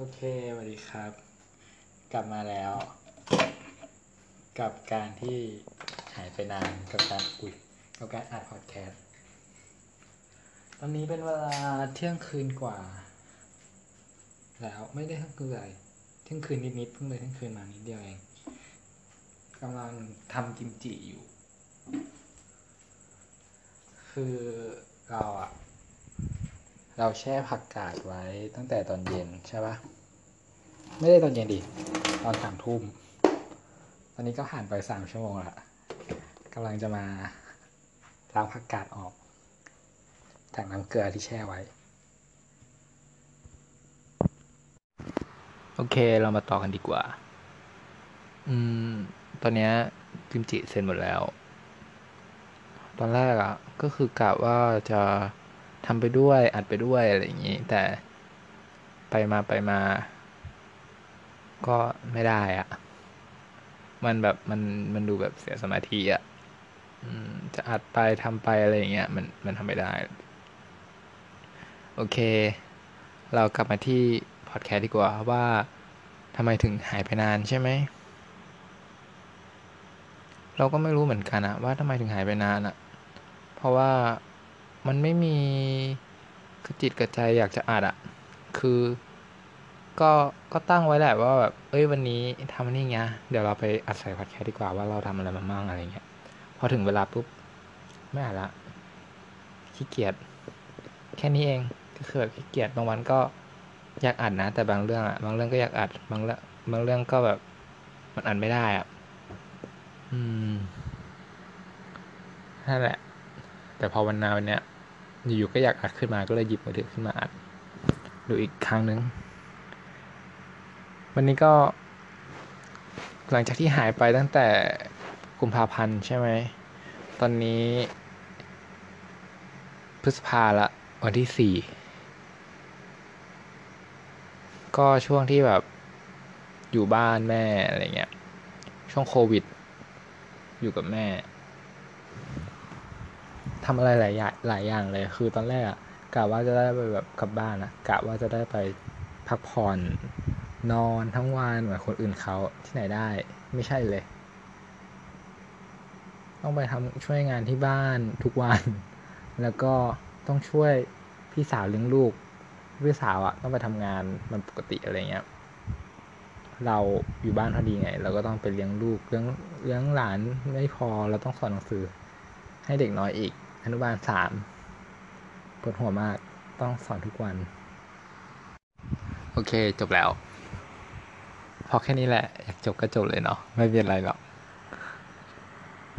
โอเครับ กลับมาแล้ว กับการที่หายไปนานกับการอุ้ยกับการอัดพอดแคสต์ตอนนี้เป็นเวลาเที่ยงคืนกว่า แล้วไม่ได้เที่ยงคืนเลยเที่ยงคืนนิดๆเพิ่งเลยเที่ยงคืนมานิดเดียวเองกำลังทำกิมจิอยู่ คือเราอะ เราแช่ผักกาดไว้ตั้งแต่ตอนเย็นใช่ปะไม่ได้ตอนเย็นดิตอนสามทุ่มตอนนี้ก็ผ่านไปสามชั่วโมงละกำลังจะมาล้างผักกาดออกจากน้ำเกลือที่แช่ไว้ โอเคเรามาต่อกันดีกว่า อืม ตอนนี้กิมจิเสร็จหมดแล้ว ตอนแรกอะ่ะ ก็คือกะว่าจะ ทำไปด้วยอัดไปด้วยอะไรอย่างนี้ แต่ไปมาไปมา ก็ไม่ได้อะ มันแบบมันมันดูแบบเสียสมาธิอะ่ะจะอัดไปทำไปอะไรอย่างเงี้ยมันมันทำไม่ได้ โอเค เรากลับมาที่พอดแคสต์ดีกว่าว่าทำไมถึงหายไปนานใช่ไหม เราก็ไม่รู้เหมือนกันอะว่าทำไมถึงหายไปนานอะเพราะว่า มันไม่มีกระจิตกระใจอยากจะอัดอะคือก็ก็ตั้งไว้แหละว่าแบบเอ้ยวันนี้ทำนี่ไงเดี๋ยวเราไปอัดใส่พอดแคสต์ดีกว่าว่าเราทำอะไรมาบ้างอะไรเงี้ยพอถึงเวลาปุ๊บไม่อ่านละขี้เกียจแค่นี้เองก็คือแบบขี้เกียจบางวันก็อยากอัดนะ แต่บางเรื่องอะบางเรื่องก็อยากอัดบางเรื่องบางเรื่องก็แบบมันอัดไม่ได้อะอืมนั่นแหละ แต่พอวันนาวันเนี้ย อยู่ๆก็อยากอัดขึ้นมาก็เลยหยิบมือถือขึ้นมาอัดดูอีกครั้งหนึ่งวันนี้ก็ หลังจากที่หายไปตั้งแต่กุมภาพันธ์ใช่ไหม ตอนนี้ พฤษภาละวันที่สี่ก็ช่วงที่แบบอยู่บ้านแม่อะไรเงี้ย ช่วงโควิด อยู่กับแม่ ทำอะไรหลายอย่างหลายอย่างเลย คือตอนแรกอะกะว่าจะได้ไปแบบกลับบ้านอะกะว่าจะได้ไปพักผ่อนนอนทั้งวันเหมือนคนอื่นเขาที่ไหนได้ ไม่ใช่เลย ต้องไปทำช่วยงานที่บ้านทุกวัน แล้วก็ต้องช่วยพี่สาวเลี้ยงลูกพี่สาวอะต้องไปทำงานมันปกติอะไรเงี้ยเราอยู่บ้านพอดีไง เราก็ต้องไปเลี้ยงลูกเลี้ยงเลี้ยงหลานไม่พอเราต้องสอนหนังสือ ให้เด็กน้อยอีก อนุบาลสามปวดหัวมากต้องสอนทุกวัน โอเคจบแล้ว พอแค่นี้แหละ อยากจบก็จบเลยเนาะไม่เป็นไรหรอก